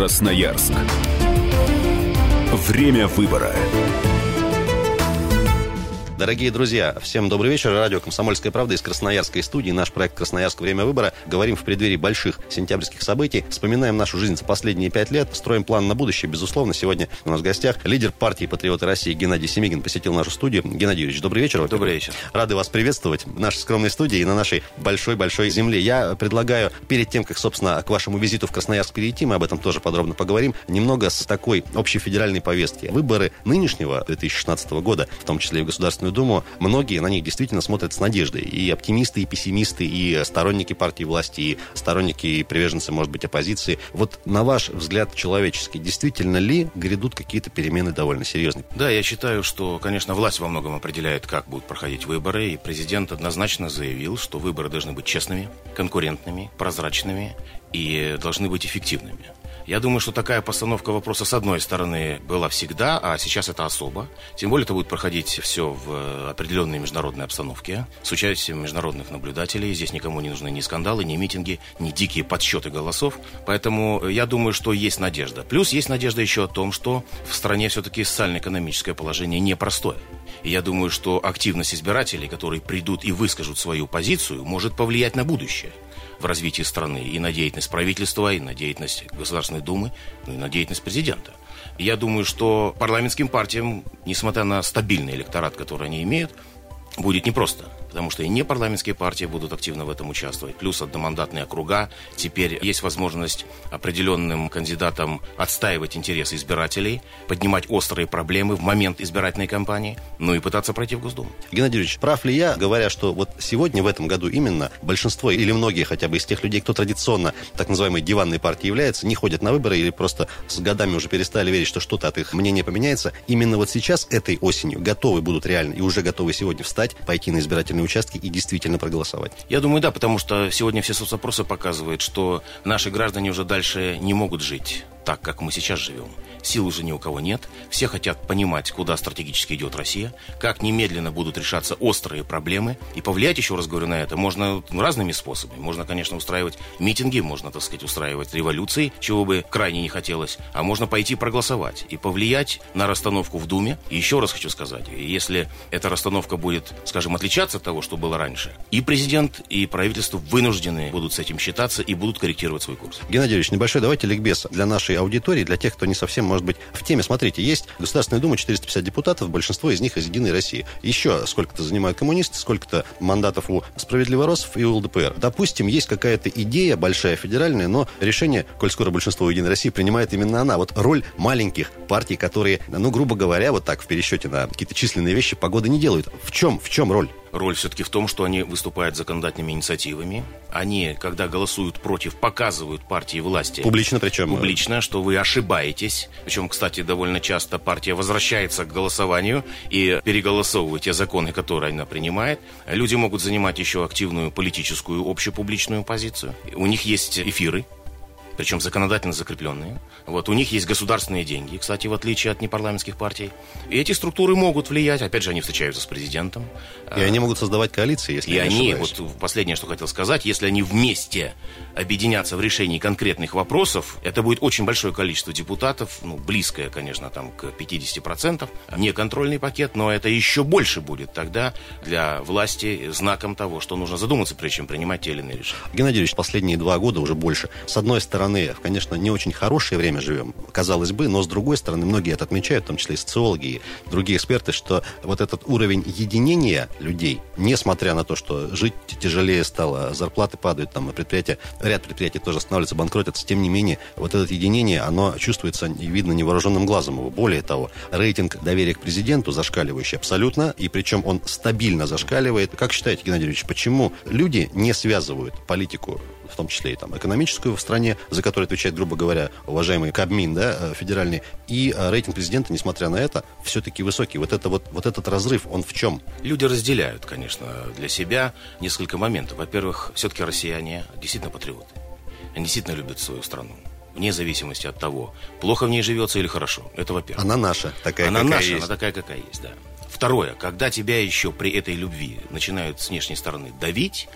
Красноярск. Время выбора. Дорогие друзья, всем добрый вечер. Радио «Комсомольская правда» из Красноярской студии. Наш проект «Красноярск. Время выбора». Говорим в преддверии больших сентябрьских событий. Вспоминаем нашу жизнь за последние пять лет. Строим план на будущее. Безусловно, сегодня у нас в гостях лидер партии «Патриоты России» Геннадий Семигин посетил нашу студию. Геннадий Юрьевич, добрый вечер. Добрый вечер. Рады вас приветствовать в нашей скромной студии и на нашей большой-большой земле. Я предлагаю перед тем, как, собственно, к вашему визиту в Красноярск перейти, мы об этом тоже подробно поговорим, немного с такой общей федеральной повестки. Выборы нынешнего 2016 года, в том числе и в Государственную Думу, многие многие на них действительно смотрят с надеждой. И оптимисты, и пессимисты, и сторонники партии власти, и сторонники и приверженцы, может быть, оппозиции. Вот на ваш взгляд человеческий, действительно ли грядут какие-то перемены довольно серьезные? Да, я считаю, что, конечно, власть во многом определяет, как будут проходить выборы, и президент однозначно заявил, что выборы должны быть честными, конкурентными, прозрачными и должны быть эффективными. Я думаю, что такая постановка вопроса, с одной стороны, была всегда, а сейчас это особо. Тем более это будет проходить все в определенной международной обстановке, с участием международных наблюдателей. Здесь никому не нужны ни скандалы, ни митинги, ни дикие подсчеты голосов. Поэтому я думаю, что есть надежда. Плюс есть надежда еще о том, что в стране все-таки социально-экономическое положение непростое. И я думаю, что активность избирателей, которые придут и выскажут свою позицию, может повлиять на будущее в развитии страны и на деятельность правительства, и на деятельность Государственной Думы, ну и на деятельность президента. Я думаю, что парламентским партиям, несмотря на стабильный электорат, который они имеют, будет непросто потому что и непарламентские партии будут активно в этом участвовать, плюс одномандатные округа. Теперь есть возможность определенным кандидатам отстаивать интересы избирателей, поднимать острые проблемы в момент избирательной кампании, ну и пытаться пройти в Госдуму. Геннадий Юрьевич, прав ли я, говоря, что вот сегодня, в этом году именно, большинство или многие хотя бы из тех людей, кто традиционно так называемой диванной партией является, не ходят на выборы или просто с годами уже перестали верить, что что-то от их мнения поменяется, именно вот сейчас, этой осенью, готовы будут реально и уже готовы сегодня встать, пойти на избирательные участки и действительно проголосовать? Я думаю, да, потому что сегодня все соцопросы показывают, что наши граждане уже дальше не могут жить так, как мы сейчас живем. Сил уже ни у кого нет. Все хотят понимать, куда стратегически идет Россия, как немедленно будут решаться острые проблемы. И повлиять, еще раз говорю, на это можно разными способами. Можно, конечно, устраивать митинги, можно, так сказать, устраивать революции, чего бы крайне не хотелось. А можно пойти проголосовать и повлиять на расстановку в Думе. И еще раз хочу сказать, если эта расстановка будет, скажем, отличаться от того, что было раньше, и президент, и правительство вынуждены будут с этим считаться и будут корректировать свой курс. Геннадий Юрьевич, небольшой давайте ликбез для нашей аудитории, для тех, кто не совсем может быть в теме. Смотрите, есть Государственная Дума, 450 депутатов, большинство из них из «Единой России». Еще сколько-то занимают коммунисты, сколько-то мандатов у «Справедливоросов» и у ЛДПР. Допустим, есть какая-то идея большая, федеральная, но решение, коль скоро большинство у «Единой России» принимает именно она. Вот роль маленьких партий, которые, ну, грубо говоря, вот так в пересчете на какие-то численные вещи погоды не делают. В чем, в чем роль? Роль все-таки в том, что они выступают законодательными инициативами. Они, когда голосуют против, показывают партии власти. Публично причем. Публично, что вы ошибаетесь. Причем, кстати, довольно часто партия возвращается к голосованию и переголосовывает те законы, которые она принимает. Люди могут занимать еще активную политическую общепубличную позицию. У них есть эфиры, причем законодательно закрепленные. Вот, у них есть государственные деньги, кстати, в отличие от непарламентских партий. И эти структуры могут влиять, опять же, они встречаются с президентом. И они могут создавать коалиции, если И я они, ошибаюсь. вот последнее, что хотел сказать, если они вместе объединятся в решении конкретных вопросов, это будет очень большое количество депутатов, ну, близкое, конечно, там, к 50%, не контрольный пакет, но это еще больше будет тогда для власти знаком того, что нужно задуматься, прежде чем принимать те или иные решения. Геннадий Ильич, последние два года уже больше. С одной стороны, стороны, конечно, не очень хорошее время живем, казалось бы, но с другой стороны, многие это отмечают, в том числе и социологи, и другие эксперты, что вот этот уровень единения людей, несмотря на то, что жить тяжелее стало, зарплаты падают, там предприятия, ряд предприятий тоже останавливаются, банкротятся, тем не менее, вот это единение, оно чувствуется и видно невооруженным глазом его. Более того, рейтинг доверия к президенту зашкаливающий абсолютно, и причем он стабильно зашкаливает. Как считаете, Геннадий Ильич, почему люди не связывают политику в том числе и там экономическую в стране, за которую отвечает, грубо говоря, уважаемый Кабмин, да, э, федеральный, и э, рейтинг президента, несмотря на это, все-таки высокий. Вот, это вот, вот этот разрыв, он в чем? Люди разделяют, конечно, для себя несколько моментов. Во-первых, все-таки россияне действительно патриоты. Они действительно любят свою страну вне зависимости от того, плохо в ней живется или хорошо. Это во-первых. Она наша, такая, она какая наша, есть. она такая, какая есть, да. Второе, когда тебя еще при этой любви начинают с внешней стороны давить,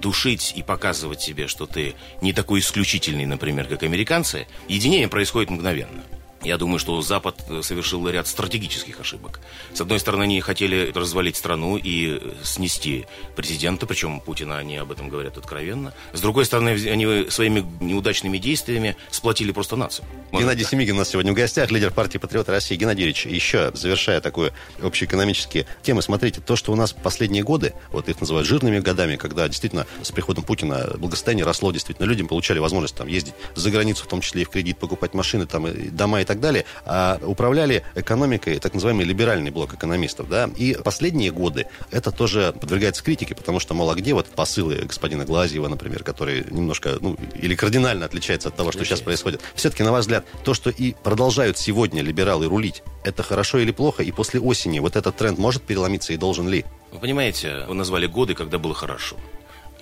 душить и показывать себе, что ты не такой исключительный, например, как американцы, единение происходит мгновенно. Я думаю, что Запад совершил ряд стратегических ошибок. С одной стороны, они хотели развалить страну и снести президента, причем Путина они об этом говорят откровенно. С другой стороны, они своими неудачными действиями сплотили просто нацию. Может, Геннадий да. Семигин у нас сегодня в гостях, лидер партии «Патриоты России». Геннадий Ильич, еще завершая такую общеэкономические темы, смотрите, то, что у нас последние годы, вот их называют жирными годами, когда действительно с приходом Путина благосостояние росло, действительно, людям получали возможность там ездить за границу, в том числе и в кредит, покупать машины, там, и дома и так далее, а управляли экономикой так называемый либеральный блок экономистов, да, и последние годы это тоже подвергается критике, потому что, мол, а где вот посылы господина Глазьева, например, который немножко, ну, или кардинально отличается от того, что сейчас происходит. Все-таки, на ваш взгляд, то, что и продолжают сегодня либералы рулить, это хорошо или плохо, и после осени вот этот тренд может переломиться и должен ли? Вы понимаете, вы назвали годы, когда было хорошо.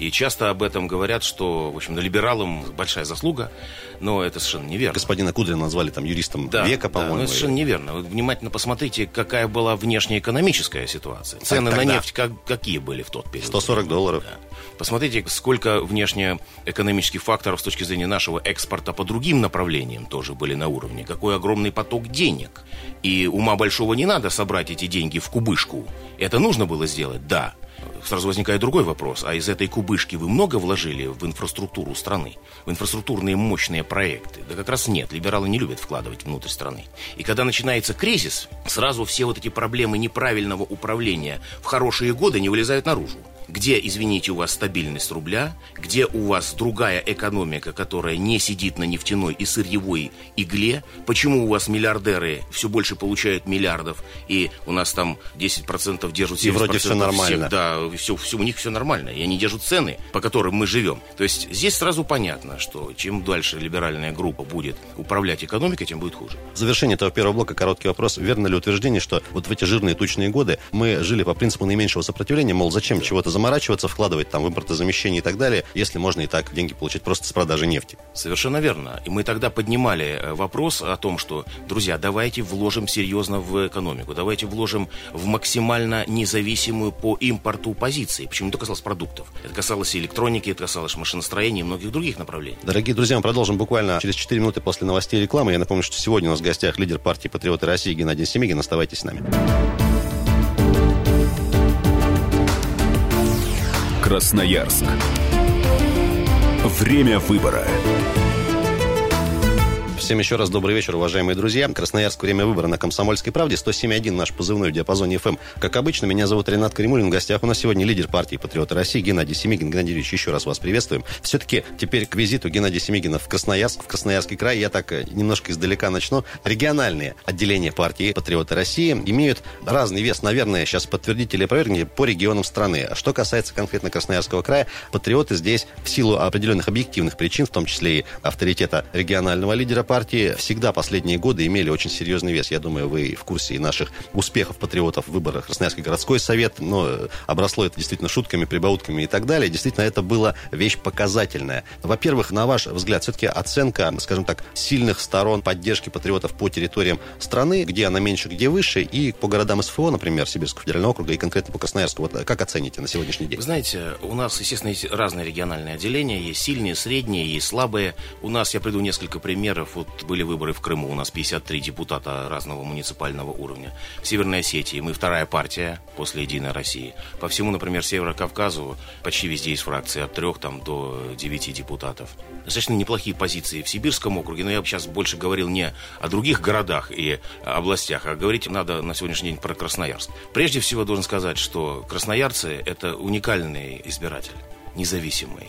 И часто об этом говорят, что, в общем, либералам большая заслуга, но это совершенно неверно. Господина Кудрина назвали там юристом да, века, по-моему. Да, но это совершенно неверно. Вы внимательно посмотрите, какая была внешнеэкономическая ситуация. Цены Тогда. на нефть как, какие были в тот период? 140 долларов. Да. Посмотрите, сколько внешнеэкономических факторов с точки зрения нашего экспорта по другим направлениям тоже были на уровне. Какой огромный поток денег. И ума большого не надо собрать эти деньги в кубышку. Это нужно было сделать, да сразу возникает другой вопрос. А из этой кубышки вы много вложили в инфраструктуру страны? В инфраструктурные мощные проекты? Да как раз нет. Либералы не любят вкладывать внутрь страны. И когда начинается кризис, сразу все вот эти проблемы неправильного управления в хорошие годы не вылезают наружу где, извините, у вас стабильность рубля, где у вас другая экономика, которая не сидит на нефтяной и сырьевой игле, почему у вас миллиардеры все больше получают миллиардов, и у нас там 10% держат 70% И вроде все нормально. Всех, да, все, все, у них все нормально, и они держат цены, по которым мы живем. То есть здесь сразу понятно, что чем дальше либеральная группа будет управлять экономикой, тем будет хуже. В завершение этого первого блока короткий вопрос. Верно ли утверждение, что вот в эти жирные тучные годы мы жили по принципу наименьшего сопротивления, мол, зачем да. чего-то заморачиваться, вкладывать там в импортозамещение и так далее, если можно и так деньги получить просто с продажи нефти. Совершенно верно. И мы тогда поднимали э, вопрос о том, что, друзья, давайте вложим серьезно в экономику, давайте вложим в максимально независимую по импорту позиции. Почему это касалось продуктов? Это касалось и электроники, это касалось машиностроения и многих других направлений. Дорогие друзья, мы продолжим буквально через 4 минуты после новостей и рекламы. Я напомню, что сегодня у нас в гостях лидер партии «Патриоты России» Геннадий Семигин. Оставайтесь с нами. Красноярск. Время выбора. Всем еще раз добрый вечер, уважаемые друзья. Красноярск, время выбора на Комсомольской правде. 107.1 наш позывной в диапазоне FM. Как обычно, меня зовут Ренат Кремулин. В гостях у нас сегодня лидер партии «Патриоты России» Геннадий Семигин. Геннадий Ильич, еще раз вас приветствуем. Все-таки теперь к визиту Геннадия Семигина в Красноярск, в Красноярский край. Я так э, немножко издалека начну. Региональные отделения партии «Патриоты России» имеют разный вес. Наверное, сейчас подтвердите или опровергните по регионам страны. А что касается конкретно Красноярского края, патриоты здесь в силу определенных объективных причин, в том числе и авторитета регионального лидера партии, всегда последние годы имели очень серьезный вес. Я думаю, вы в курсе и наших успехов патриотов в выборах Красноярский городской совет, но э, обросло это действительно шутками, прибаутками и так далее. Действительно, это была вещь показательная. Во-первых, на ваш взгляд, все-таки оценка, скажем так, сильных сторон поддержки патриотов по территориям страны, где она меньше, где выше, и по городам СФО, например, Сибирского федерального округа, и конкретно по Красноярску. Вот как оцените на сегодняшний день? Вы знаете, у нас, естественно, есть разные региональные отделения, есть сильные, средние, есть слабые. У нас, я приду несколько примеров. Вот были выборы в Крыму, у нас 53 депутата разного муниципального уровня. В Северной Осетии мы вторая партия после Единой России. По всему, например, Северо-Кавказу почти везде есть фракции от трех там, до девяти депутатов. Достаточно неплохие позиции в Сибирском округе, но я сейчас больше говорил не о других городах и областях, а говорить надо на сегодняшний день про Красноярск. Прежде всего, должен сказать, что красноярцы – это уникальный избиратель, независимый,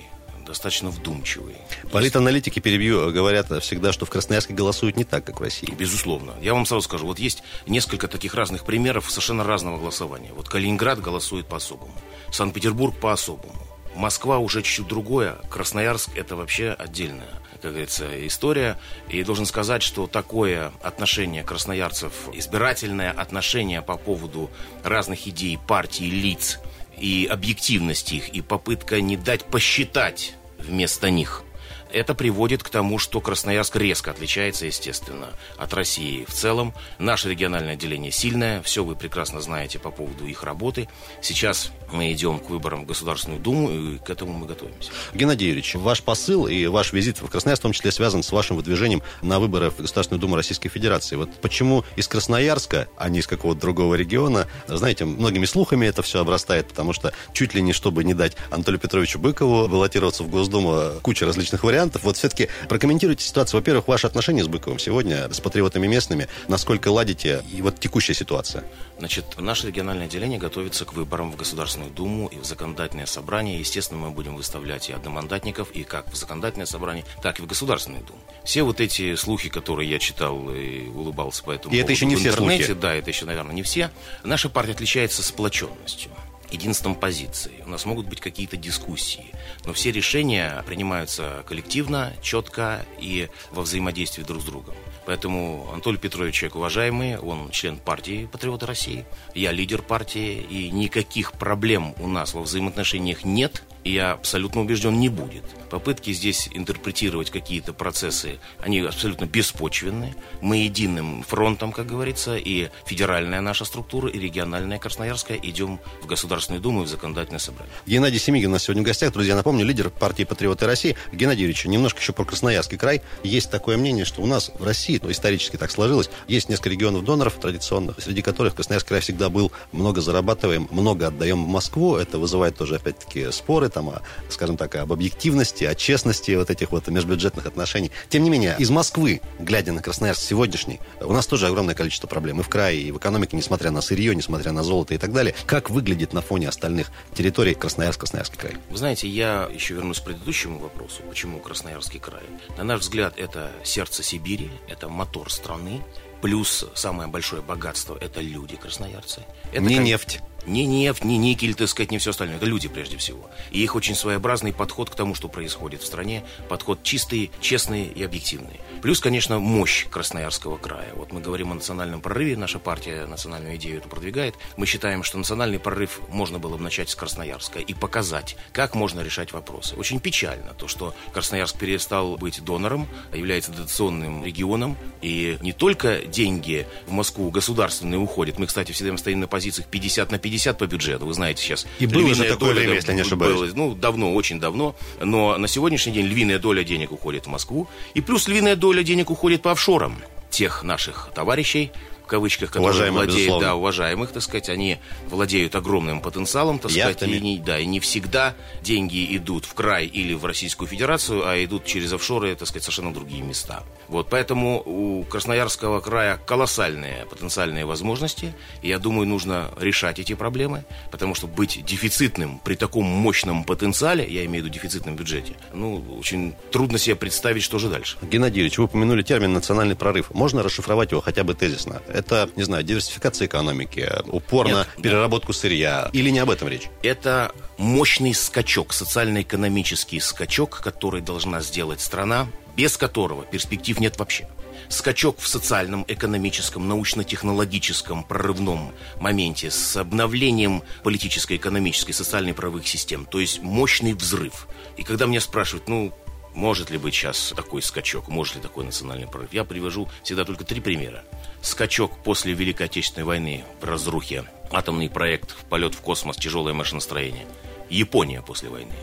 достаточно вдумчивый. Политаналитики, перебью, говорят всегда, что в Красноярске голосуют не так, как в России. Безусловно. Я вам сразу скажу, вот есть несколько таких разных примеров совершенно разного голосования. Вот Калининград голосует по-особому, Санкт-Петербург по-особому. Москва уже чуть-чуть другое, Красноярск это вообще отдельная, как говорится, история. И должен сказать, что такое отношение красноярцев, избирательное отношение по поводу разных идей, партий, лиц и объективность их, и попытка не дать посчитать вместо них Это приводит к тому, что Красноярск резко отличается, естественно, от России в целом. Наше региональное отделение сильное, все вы прекрасно знаете по поводу их работы. Сейчас мы идем к выборам в Государственную Думу, и к этому мы готовимся. Геннадий Юрьевич, ваш посыл и ваш визит в Красноярск в том числе связан с вашим выдвижением на выборы в Государственную Думу Российской Федерации. Вот почему из Красноярска, а не из какого-то другого региона, знаете, многими слухами это все обрастает, потому что чуть ли не чтобы не дать Анатолию Петровичу Быкову баллотироваться в Госдуму, куча различных вариантов. Вот все-таки прокомментируйте ситуацию. Во-первых, ваши отношения с Быковым сегодня, с патриотами местными, насколько ладите, и вот текущая ситуация. Значит, наше региональное отделение готовится к выборам в Государственную Думу и в законодательное собрание. Естественно, мы будем выставлять и одномандатников, и как в законодательное собрание, так и в Государственную Думу. Все вот эти слухи, которые я читал и улыбался по этому И это еще не в все интернете, слухи. да, это еще, наверное, не все. Наша партия отличается сплоченностью единством позиции. У нас могут быть какие-то дискуссии, но все решения принимаются коллективно, четко и во взаимодействии друг с другом. Поэтому Анатолий Петрович человек уважаемый, он член партии «Патриоты России», я лидер партии, и никаких проблем у нас во взаимоотношениях нет, и я абсолютно убежден, не будет. Попытки здесь интерпретировать какие-то процессы, они абсолютно беспочвенны. Мы единым фронтом, как говорится, и федеральная наша структура, и региональная Красноярская идем в Государственную Думу и в Законодательное собрание. Геннадий Семигин у нас сегодня в гостях. Друзья, напомню, лидер партии «Патриоты России». Геннадий Юрьевич, немножко еще про Красноярский край. Есть такое мнение, что у нас в России, ну, исторически так сложилось, есть несколько регионов доноров традиционных, среди которых Красноярский край всегда был. Много зарабатываем, много отдаем в Москву. Это вызывает тоже, опять-таки, споры, там, о, скажем так, об объективности, о честности вот этих вот межбюджетных отношений. Тем не менее, из Москвы, глядя на Красноярск сегодняшний, у нас тоже огромное количество проблем и в крае, и в экономике, несмотря на сырье, несмотря на золото и так далее. Как выглядит на фоне остальных территорий Красноярск, Красноярский край? Вы знаете, я еще вернусь к предыдущему вопросу, почему Красноярский край. На наш взгляд, это сердце Сибири, это мотор страны, плюс самое большое богатство – это люди красноярцы. Это Не как- нефть. Не нефть, не никель, так сказать, не все остальное. Это люди прежде всего. И их очень своеобразный подход к тому, что происходит в стране. Подход чистый, честный и объективный. Плюс, конечно, мощь Красноярского края. Вот мы говорим о национальном прорыве. Наша партия национальную идею эту продвигает. Мы считаем, что национальный прорыв можно было бы начать с Красноярска и показать, как можно решать вопросы. Очень печально то, что Красноярск перестал быть донором, а является дотационным регионом. И не только деньги в Москву государственные уходят. Мы, кстати, всегда стоим на позициях 50 на 50 по бюджету. Вы знаете сейчас. И было же такое доля, время, если не ошибаюсь. было, ну, давно, очень давно. Но на сегодняшний день львиная доля денег уходит в Москву. И плюс львиная доля денег уходит по офшорам тех наших товарищей, кавычках, которые Уважаемых, владеют, безусловно. да, уважаемых, так сказать, они владеют огромным потенциалом, так сказать, и не, да, и не всегда деньги идут в край или в Российскую Федерацию, а идут через офшоры, так сказать, совершенно другие места. Вот, поэтому у Красноярского края колоссальные потенциальные возможности, и я думаю, нужно решать эти проблемы, потому что быть дефицитным при таком мощном потенциале, я имею в виду дефицитном бюджете, ну, очень трудно себе представить, что же дальше. Геннадий Юрьевич, вы упомянули термин «национальный прорыв». Можно расшифровать его хотя бы тезисно? Это, не знаю, диверсификация экономики, упор Нет, на переработку сырья. Или не об этом речь? Это мощный скачок, социально-экономический скачок, который должна сделать страна, без которого перспектив нет вообще. Скачок в социальном, экономическом, научно-технологическом прорывном моменте с обновлением политической, экономической, социальной правовых систем. То есть мощный взрыв. И когда меня спрашивают, ну, может ли быть сейчас такой скачок, может ли такой национальный прорыв, я привожу всегда только три примера. Скачок после Великой Отечественной войны в разрухе, атомный проект, полет в космос, тяжелое машиностроение. Япония после войны,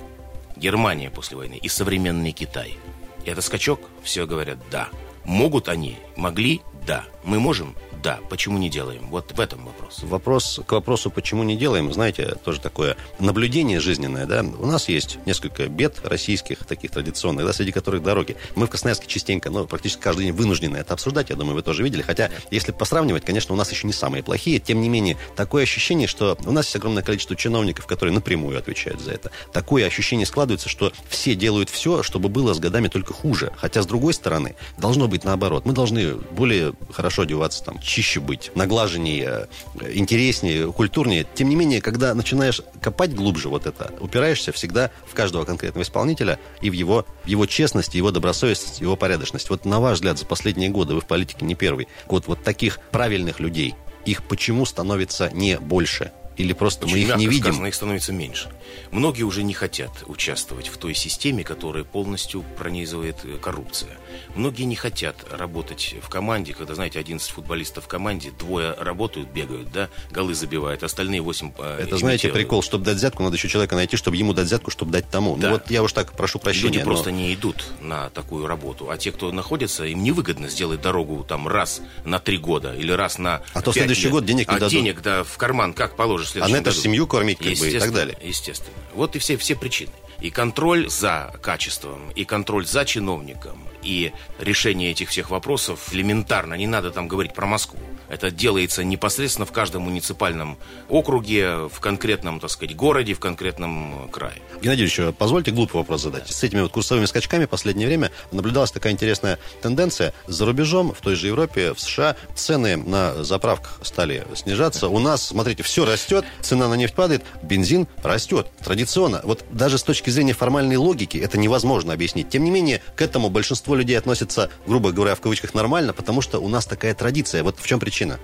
Германия после войны и современный Китай. Это скачок? Все говорят «да». Могут они? Могли? Да. Мы можем? Да. Почему не делаем? Вот в этом вопрос. Вопрос к вопросу, почему не делаем, знаете, тоже такое наблюдение жизненное, да. У нас есть несколько бед российских, таких традиционных, да, среди которых дороги. Мы в Красноярске частенько, ну, практически каждый день вынуждены это обсуждать, я думаю, вы тоже видели. Хотя, если посравнивать, конечно, у нас еще не самые плохие. Тем не менее, такое ощущение, что у нас есть огромное количество чиновников, которые напрямую отвечают за это. Такое ощущение складывается, что все делают все, чтобы было с годами только хуже. Хотя, с другой стороны, должно быть наоборот. Мы должны более хорошо одеваться, там, чище быть, наглаженнее, э, интереснее, культурнее. Тем не менее, когда начинаешь копать глубже вот это, упираешься всегда в каждого конкретного исполнителя и в его, в его честность, его добросовестность, его порядочность. Вот на ваш взгляд, за последние годы, вы в политике не первый, вот, вот таких правильных людей, их почему становится не больше? Или просто Очень мы их не видим? сказано, их становится меньше. Многие уже не хотят участвовать в той системе, которая полностью пронизывает э, коррупция. Многие не хотят работать в команде, когда, знаете, 11 футболистов в команде, двое работают, бегают, да, голы забивают, остальные 8 э, Это, знаете, имитируют. прикол, чтобы дать взятку, надо еще человека найти, чтобы ему дать взятку, чтобы дать тому. Да. Ну вот я уж так прошу прощения. Люди но- просто не идут на такую работу. А те, кто находится, им невыгодно сделать дорогу там раз на три года или раз на А то в следующий лет. год денег не а дадут. денег да, в карман как положишь в А следующем на это ж году. семью кормить как бы и так далее. Естественно. Вот и все, все причины. И контроль за качеством, и контроль за чиновником, и решение этих всех вопросов элементарно. Не надо там говорить про Москву. Это делается непосредственно в каждом муниципальном округе, в конкретном, так сказать, городе, в конкретном э, крае. Геннадий Юрьевич, позвольте глупый вопрос задать. С этими вот курсовыми скачками в последнее время наблюдалась такая интересная тенденция. За рубежом, в той же Европе, в США, цены на заправках стали снижаться. У нас, смотрите, все растет, цена на нефть падает, бензин растет. Традиционно. Вот даже с точки зрения формальной логики это невозможно объяснить. Тем не менее, к этому большинство людей относятся, грубо говоря, в кавычках нормально, потому что у нас такая традиция. Вот в чем причина?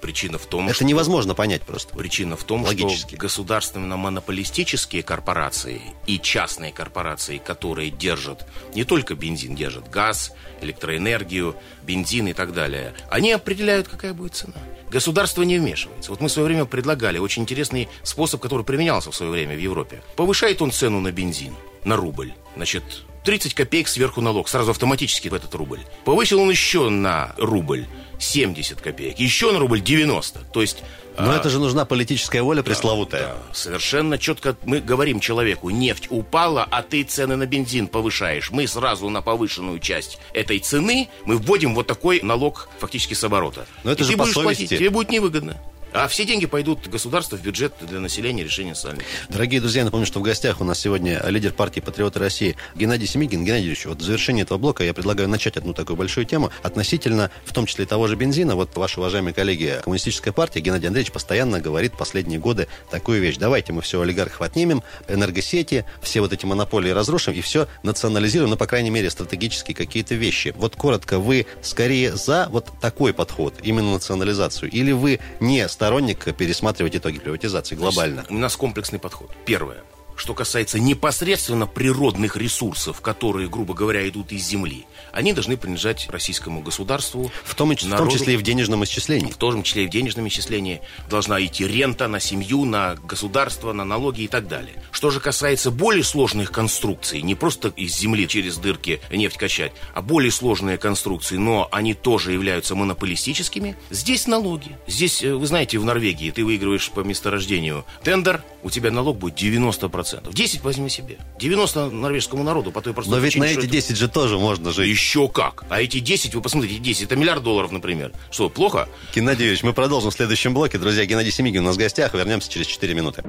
Причина в том, Это что... невозможно понять просто. Причина в том, Логически. что государственно-монополистические корпорации и частные корпорации, которые держат не только бензин, держат газ, электроэнергию, бензин и так далее, они определяют, какая будет цена. Государство не вмешивается. Вот мы в свое время предлагали очень интересный способ, который применялся в свое время в Европе. Повышает он цену на бензин, на рубль. Значит, 30 копеек сверху налог, сразу автоматически в этот рубль. Повысил он еще на рубль 70 копеек, еще на рубль 90. То есть Но а, это же нужна политическая воля пресловутая. да, совершенно четко мы говорим человеку, нефть упала, а ты цены на бензин повышаешь. Мы сразу на повышенную часть этой цены мы вводим вот такой налог фактически с оборота. Но это И же ты по будешь совести. платить, тебе будет невыгодно. А все деньги пойдут государству в бюджет для населения решения социальных. Дорогие друзья, напомню, что в гостях у нас сегодня лидер партии «Патриоты России» Геннадий Семигин. Геннадий Юрьевич, вот в завершении этого блока я предлагаю начать одну такую большую тему относительно, в том числе того же бензина. Вот ваши уважаемые коллеги Коммунистическая партия, Геннадий Андреевич постоянно говорит последние годы такую вещь. Давайте мы все олигархов отнимем, энергосети, все вот эти монополии разрушим и все национализируем, ну, по крайней мере, стратегические какие-то вещи. Вот коротко, вы скорее за вот такой подход, именно национализацию, или вы не сторонник пересматривать итоги приватизации глобально? У нас комплексный подход. Первое. Что касается непосредственно природных ресурсов, которые, грубо говоря, идут из земли, они должны принадлежать российскому государству. В том, и- в том числе и в денежном исчислении. В том числе и в денежном исчислении должна идти рента на семью, на государство, на налоги и так далее. Что же касается более сложных конструкций, не просто из земли через дырки нефть качать, а более сложные конструкции, но они тоже являются монополистическими, здесь налоги. Здесь, э, вы знаете, в Норвегии ты выигрываешь по месторождению тендер, у тебя налог будет 90%. 10 возьми себе. 90 норвежскому народу по той простой Но ведь причине, на эти это- 10 же тоже можно жить. Еще как. А эти 10, вы посмотрите, 10, это миллиард долларов, например. Что, плохо? Геннадий Юрьевич, мы продолжим в следующем блоке. Друзья, Геннадий Семигин у нас в гостях. Вернемся через 4 минуты.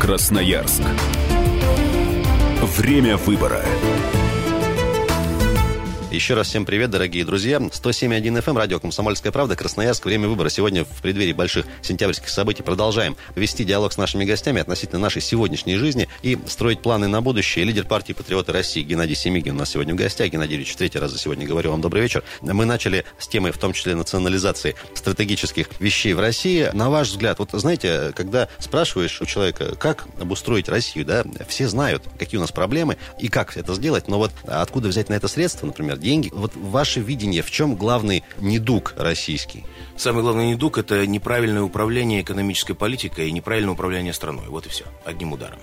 Красноярск. Время выбора. Еще раз всем привет, дорогие друзья. 107.1 FM, радио «Комсомольская правда», Красноярск. Время выбора. Сегодня в преддверии больших сентябрьских событий продолжаем вести диалог с нашими гостями относительно нашей сегодняшней жизни и строить планы на будущее. Лидер партии «Патриоты России» Геннадий Семигин у нас сегодня в гостях. Геннадий Юрьевич, третий раз за сегодня говорю вам добрый вечер. Мы начали с темы, в том числе, национализации стратегических вещей в России. На ваш взгляд, вот знаете, когда спрашиваешь у человека, как обустроить Россию, да, все знают, какие у нас проблемы и как это сделать, но вот откуда взять на это средства, например, деньги. Вот ваше видение, в чем главный недуг российский? Самый главный недуг – это неправильное управление экономической политикой и неправильное управление страной. Вот и все. Одним ударом.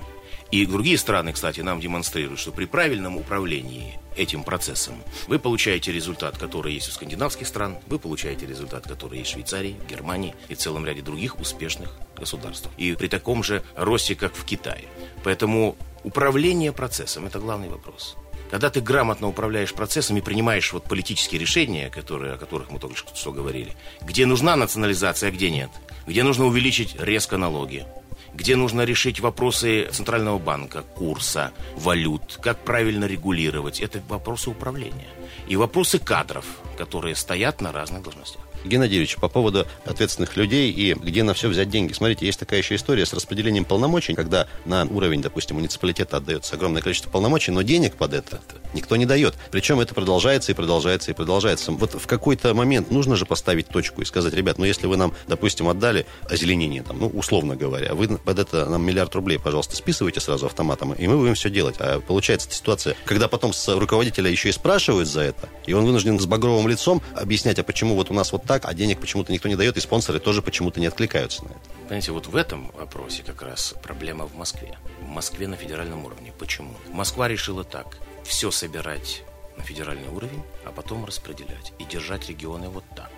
И другие страны, кстати, нам демонстрируют, что при правильном управлении этим процессом вы получаете результат, который есть у скандинавских стран, вы получаете результат, который есть в Швейцарии, Германии и в целом ряде других успешных государств. И при таком же росте, как в Китае. Поэтому управление процессом – это главный вопрос. Когда ты грамотно управляешь процессом и принимаешь вот политические решения, которые, о которых мы только что говорили, где нужна национализация, а где нет, где нужно увеличить резко налоги, где нужно решить вопросы Центрального банка, курса, валют, как правильно регулировать, это вопросы управления. И вопросы кадров, которые стоят на разных должностях. Геннадий по поводу ответственных людей и где на все взять деньги. Смотрите, есть такая еще история с распределением полномочий, когда на уровень, допустим, муниципалитета отдается огромное количество полномочий, но денег под это никто не дает. Причем это продолжается и продолжается и продолжается. Вот в какой-то момент нужно же поставить точку и сказать, ребят, ну если вы нам, допустим, отдали озеленение, там, ну, условно говоря, вы под это нам миллиард рублей, пожалуйста, списывайте сразу автоматом, и мы будем все делать. А получается ситуация, когда потом с руководителя еще и спрашивают за это, и он вынужден с багровым лицом объяснять, а почему вот у нас вот так, а денег почему-то никто не дает, и спонсоры тоже почему-то не откликаются на это. Понимаете, вот в этом вопросе как раз проблема в Москве. В Москве на федеральном уровне. Почему? Москва решила так. Все собирать на федеральный уровень, а потом распределять. И держать регионы вот так.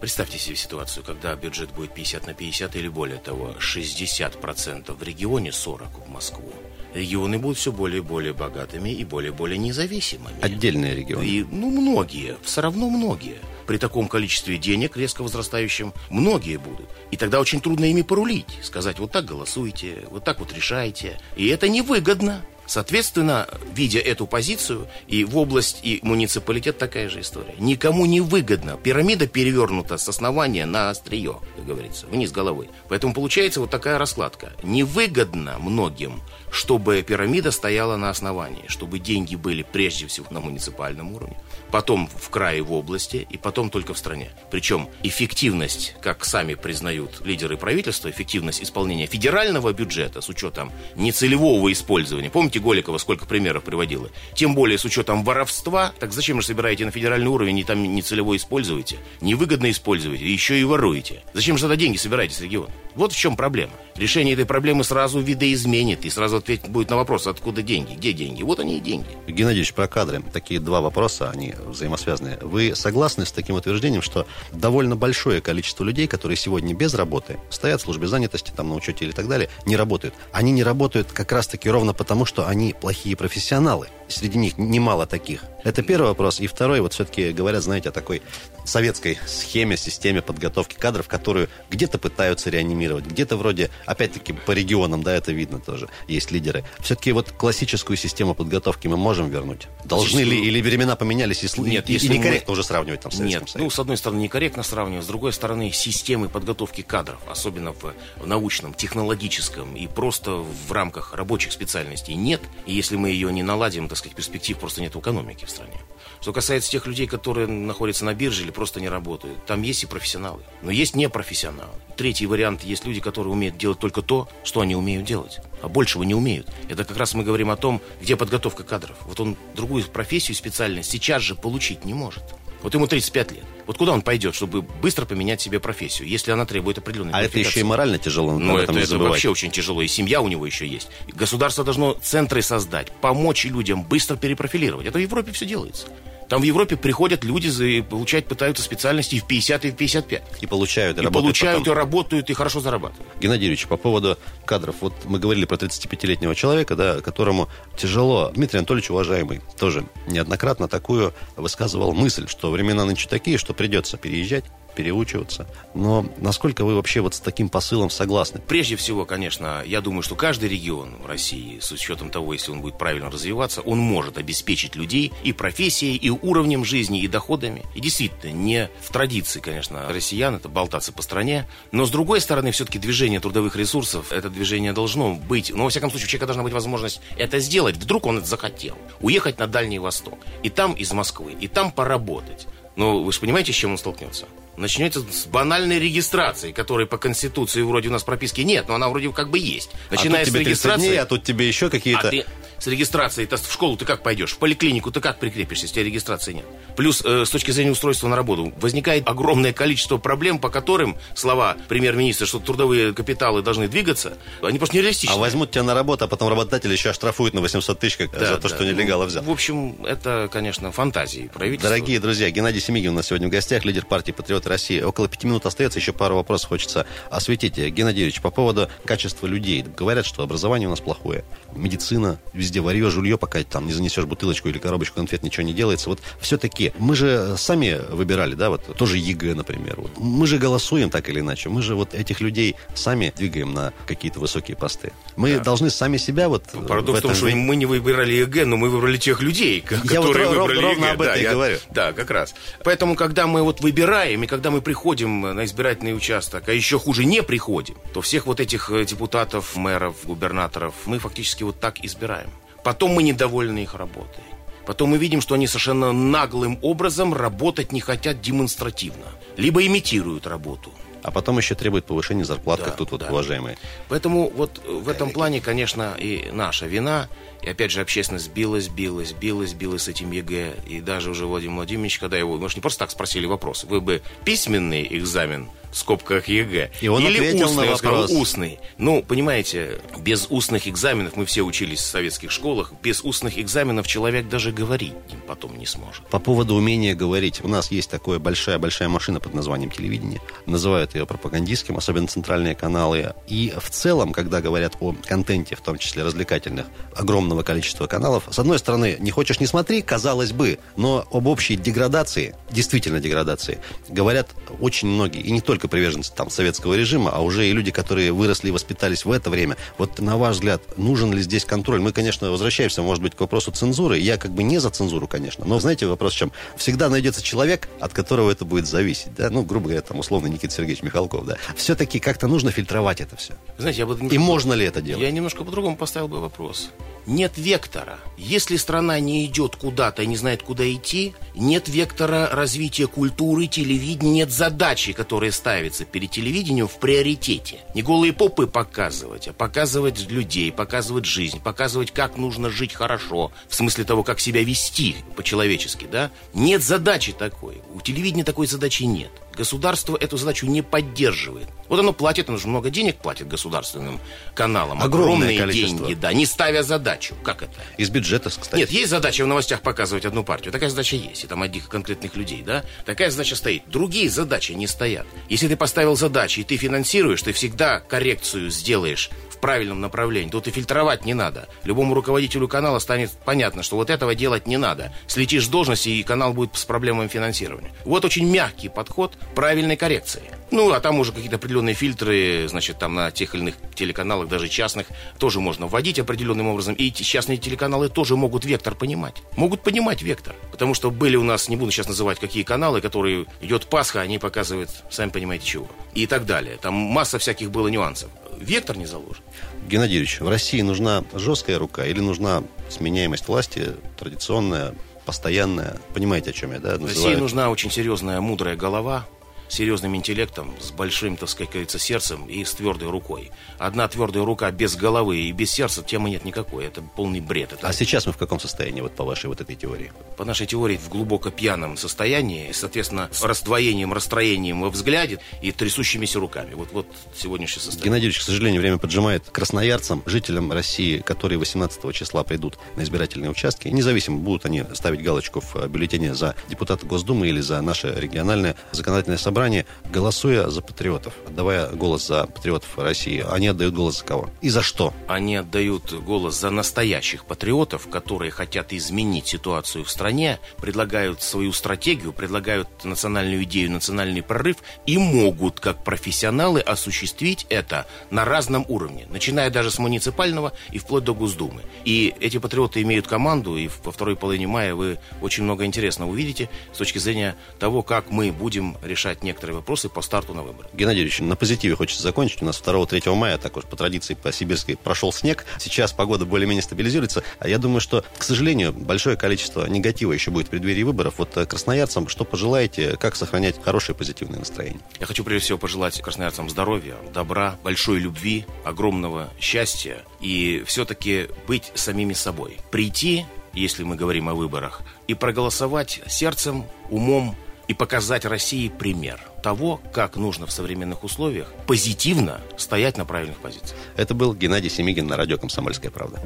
Представьте себе ситуацию, когда бюджет будет 50 на 50 или более того, 60% в регионе, 40% в Москву. Регионы будут все более и более богатыми и более и более независимыми. Отдельные регионы. И, ну, многие, все равно многие. При таком количестве денег, резко возрастающем, многие будут. И тогда очень трудно ими порулить. Сказать, вот так голосуйте, вот так вот решайте. И это невыгодно. Соответственно, видя эту позицию, и в область, и муниципалитет такая же история. Никому не выгодно. Пирамида перевернута с основания на острие, как говорится, вниз головой. Поэтому получается вот такая раскладка. Невыгодно многим, чтобы пирамида стояла на основании, чтобы деньги были прежде всего на муниципальном уровне, потом в крае в области и потом только в стране. Причем эффективность, как сами признают лидеры правительства, эффективность исполнения федерального бюджета с учетом нецелевого использования. Помните, Голикова сколько примеров приводила? Тем более с учетом воровства. Так зачем же собираете на федеральный уровень и там нецелево используете? Невыгодно используете, еще и воруете. Зачем же тогда деньги собираете с региона? Вот в чем проблема. Решение этой проблемы сразу видоизменит и сразу ответить будет на вопрос, откуда деньги, где деньги. Вот они и деньги. Геннадьевич, про кадры. Такие два вопроса, они взаимосвязанные. Вы согласны с таким утверждением, что довольно большое количество людей, которые сегодня без работы, стоят в службе занятости, там на учете или так далее, не работают. Они не работают как раз-таки ровно потому, что они плохие профессионалы. Среди них немало таких. Это первый вопрос. И второй, вот все-таки говорят, знаете, о такой советской схеме, системе подготовки кадров, которую где-то пытаются реанимировать, где-то вроде, опять-таки, по регионам, да, это видно тоже, есть лидеры. Все-таки вот классическую систему подготовки мы можем вернуть? Должны Здесь, ли, или времена поменялись, и, Нет, и, если и некорректно мы... уже сравнивать там с Нет, Советом? ну, с одной стороны, некорректно сравнивать, с другой стороны, системы подготовки кадров, особенно в, в научном, технологическом и просто в рамках рабочих специальностей нет. И если мы ее не наладим, так сказать, перспектив просто нет в экономике в стране. Что касается тех людей, которые находятся на бирже или просто не работают, там есть и профессионалы, но есть непрофессионалы. Третий вариант, есть люди, которые умеют делать только то, что они умеют делать, а большего не умеют. Это как раз мы говорим о том, где подготовка кадров. Вот он другую профессию, специальность сейчас же получить не может. Вот ему 35 лет. Вот куда он пойдет, чтобы быстро поменять себе профессию, если она требует определенной А это еще и морально тяжело. Ну, это, это вообще очень тяжело. И семья у него еще есть. Государство должно центры создать, помочь людям быстро перепрофилировать. Это в Европе все делается. Там в Европе приходят люди и получать пытаются специальности и в 50, и в 55. И получают, и, и получают, потом. и работают, и хорошо зарабатывают. Геннадий Юрьевич, по поводу кадров. Вот мы говорили про 35-летнего человека, да, которому тяжело. Дмитрий Анатольевич, уважаемый, тоже неоднократно такую высказывал мысль, что времена нынче такие, что придется переезжать переучиваться. Но насколько вы вообще вот с таким посылом согласны? Прежде всего, конечно, я думаю, что каждый регион России, с учетом того, если он будет правильно развиваться, он может обеспечить людей и профессией, и уровнем жизни, и доходами. И действительно, не в традиции, конечно, россиян это болтаться по стране, но с другой стороны, все-таки движение трудовых ресурсов, это движение должно быть, но во всяком случае, у человека должна быть возможность это сделать. Вдруг он это захотел. Уехать на Дальний Восток. И там из Москвы, и там поработать. Но вы же понимаете, с чем он столкнется? начнется с банальной регистрации, которой по Конституции вроде у нас прописки нет, но она вроде как бы есть. Начиная а тут тебе с регистрации... дней, а тут тебе еще какие-то... А ты с регистрацией, то в школу ты как пойдешь, в поликлинику ты как прикрепишься, если у тебя регистрации нет. Плюс э, с точки зрения устройства на работу возникает огромное количество проблем, по которым слова премьер-министра, что трудовые капиталы должны двигаться, они просто нереалистичны. А возьмут тебя на работу, а потом работодатель еще оштрафуют на 800 тысяч как, да, за то, да. что нелегально взял. В общем, это, конечно, фантазии правительства. Дорогие друзья, Геннадий Семигин у нас сегодня в гостях, лидер партии «Патриоты России». Около пяти минут остается, еще пару вопросов хочется осветить. Геннадий Юрьевич, по поводу качества людей. Говорят, что образование у нас плохое, медицина везде везде ворье, жулье, пока там не занесешь бутылочку или коробочку конфет, ничего не делается. Вот все-таки мы же сами выбирали, да, вот тоже ЕГЭ, например. Вот. Мы же голосуем так или иначе. Мы же вот этих людей сами двигаем на какие-то высокие посты. Мы да. должны сами себя вот... Парадокс в том, что мы не выбирали ЕГЭ, но мы выбрали тех людей, я которые вот выбрали ровно ЕГЭ. об этом да, и я, говорю. Да, как раз. Поэтому, когда мы вот выбираем, и когда мы приходим на избирательный участок, а еще хуже не приходим, то всех вот этих э, депутатов, мэров, губернаторов мы фактически вот так избираем. Потом мы недовольны их работой. Потом мы видим, что они совершенно наглым образом работать не хотят демонстративно. Либо имитируют работу. А потом еще требует повышения зарплат, Да, как тут вот да. уважаемые. Поэтому вот в этом плане, конечно, и наша вина. И опять же, общественность билась, билась, билась, билась с этим ЕГЭ. И даже уже Владимир Владимирович, когда его, мы же не просто так спросили вопрос, вы бы письменный экзамен в скобках ЕГЭ И он или ответил устный, на он сказал, вопрос. устный. Ну, понимаете, без устных экзаменов, мы все учились в советских школах, без устных экзаменов человек даже говорить потом не сможет. По поводу умения говорить. У нас есть такая большая-большая машина под названием телевидение. Называют ее пропагандистским, особенно центральные каналы. И в целом, когда говорят о контенте, в том числе развлекательных, огромного количества каналов, с одной стороны, не хочешь не смотри, казалось бы, но об общей деградации, действительно деградации, говорят очень многие. И не только приверженцы там советского режима, а уже и люди, которые выросли и воспитались в это время. Вот на ваш взгляд, нужен ли здесь контроль? Мы, конечно, возвращаемся, может быть, к вопросу цензуры. Я как бы не за цензуру, конечно. Но знаете, вопрос в чем? Всегда найдется человек, от которого это будет зависеть. Да? Ну, грубо говоря, там, условно, Никита Сергеевич Михалков. Да? Все-таки как-то нужно фильтровать это все. Знаете, я бы... И можно ли это делать? Я немножко по-другому поставил бы вопрос. Нет вектора. Если страна не идет куда-то и не знает, куда идти, нет вектора развития культуры, телевидения, нет задачи, которая ставится перед телевидением в приоритете. Не голые попы показывать, а показывать людей, показывать жизнь, показывать, как нужно жить хорошо, в смысле того, как себя вести по-человечески, да? Нет задачи такой. У телевидения такой задачи нет. Государство эту задачу не поддерживает. Вот оно платит, оно же много денег платит государственным каналам. Огромное Огромные количество. деньги, да, не ставя задачу. Как это? Из бюджета, кстати. Нет, есть задача в новостях показывать одну партию. Такая задача есть. И там одних конкретных людей, да? Такая задача стоит. Другие задачи не стоят. Если ты поставил задачи и ты финансируешь, ты всегда коррекцию сделаешь в правильном направлении. Тут и фильтровать не надо. Любому руководителю канала станет понятно, что вот этого делать не надо. Слетишь с должности, и канал будет с проблемами финансирования. Вот очень мягкий подход правильной коррекции. Ну, а там уже какие-то определенные фильтры, значит, там на тех или иных телеканалах, даже частных, тоже можно вводить определенным образом. И частные телеканалы тоже могут вектор понимать. Могут понимать вектор. Потому что были у нас, не буду сейчас называть, какие каналы, которые идет Пасха, они показывают, сами понимаете, чего. И так далее. Там масса всяких было нюансов. Вектор не заложен. Геннадий Юрьевич, в России нужна жесткая рука или нужна сменяемость власти, традиционная, постоянная? Понимаете, о чем я, да? В России называю? нужна очень серьезная, мудрая голова, серьезным интеллектом, с большим, так сказать, говорится, сердцем и с твердой рукой. Одна твердая рука без головы и без сердца темы нет никакой. Это полный бред. Это А сейчас мы в каком состоянии, вот по вашей вот этой теории? по нашей теории, в глубоко пьяном состоянии, соответственно, с раздвоением, расстроением во взгляде и трясущимися руками. Вот, вот сегодняшнее состояние. Геннадий Юрьевич, к сожалению, время поджимает. Красноярцам, жителям России, которые 18 числа придут на избирательные участки, независимо, будут они ставить галочку в бюллетене за депутата Госдумы или за наше региональное законодательное собрание, голосуя за патриотов, отдавая голос за патриотов России, они отдают голос за кого? И за что? Они отдают голос за настоящих патриотов, которые хотят изменить ситуацию в стране, предлагают свою стратегию, предлагают национальную идею, национальный прорыв и могут, как профессионалы, осуществить это на разном уровне, начиная даже с муниципального и вплоть до Госдумы. И эти патриоты имеют команду, и во второй половине мая вы очень много интересного увидите с точки зрения того, как мы будем решать некоторые вопросы по старту на выборы. Геннадий Юрьевич, на позитиве хочется закончить. У нас 2-3 мая, так уж по традиции по сибирской, прошел снег. Сейчас погода более-менее стабилизируется. А я думаю, что, к сожалению, большое количество негатива еще будет в преддверии выборов. Вот э, красноярцам, что пожелаете, как сохранять хорошее позитивное настроение? Я хочу прежде всего пожелать красноярцам здоровья, добра, большой любви, огромного счастья и все-таки быть самими собой. Прийти, если мы говорим о выборах, и проголосовать сердцем, умом и показать России пример того, как нужно в современных условиях позитивно стоять на правильных позициях. Это был Геннадий Семигин на радио «Комсомольская правда».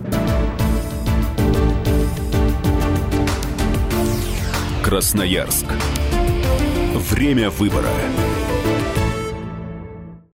Красноярск. Время выбора.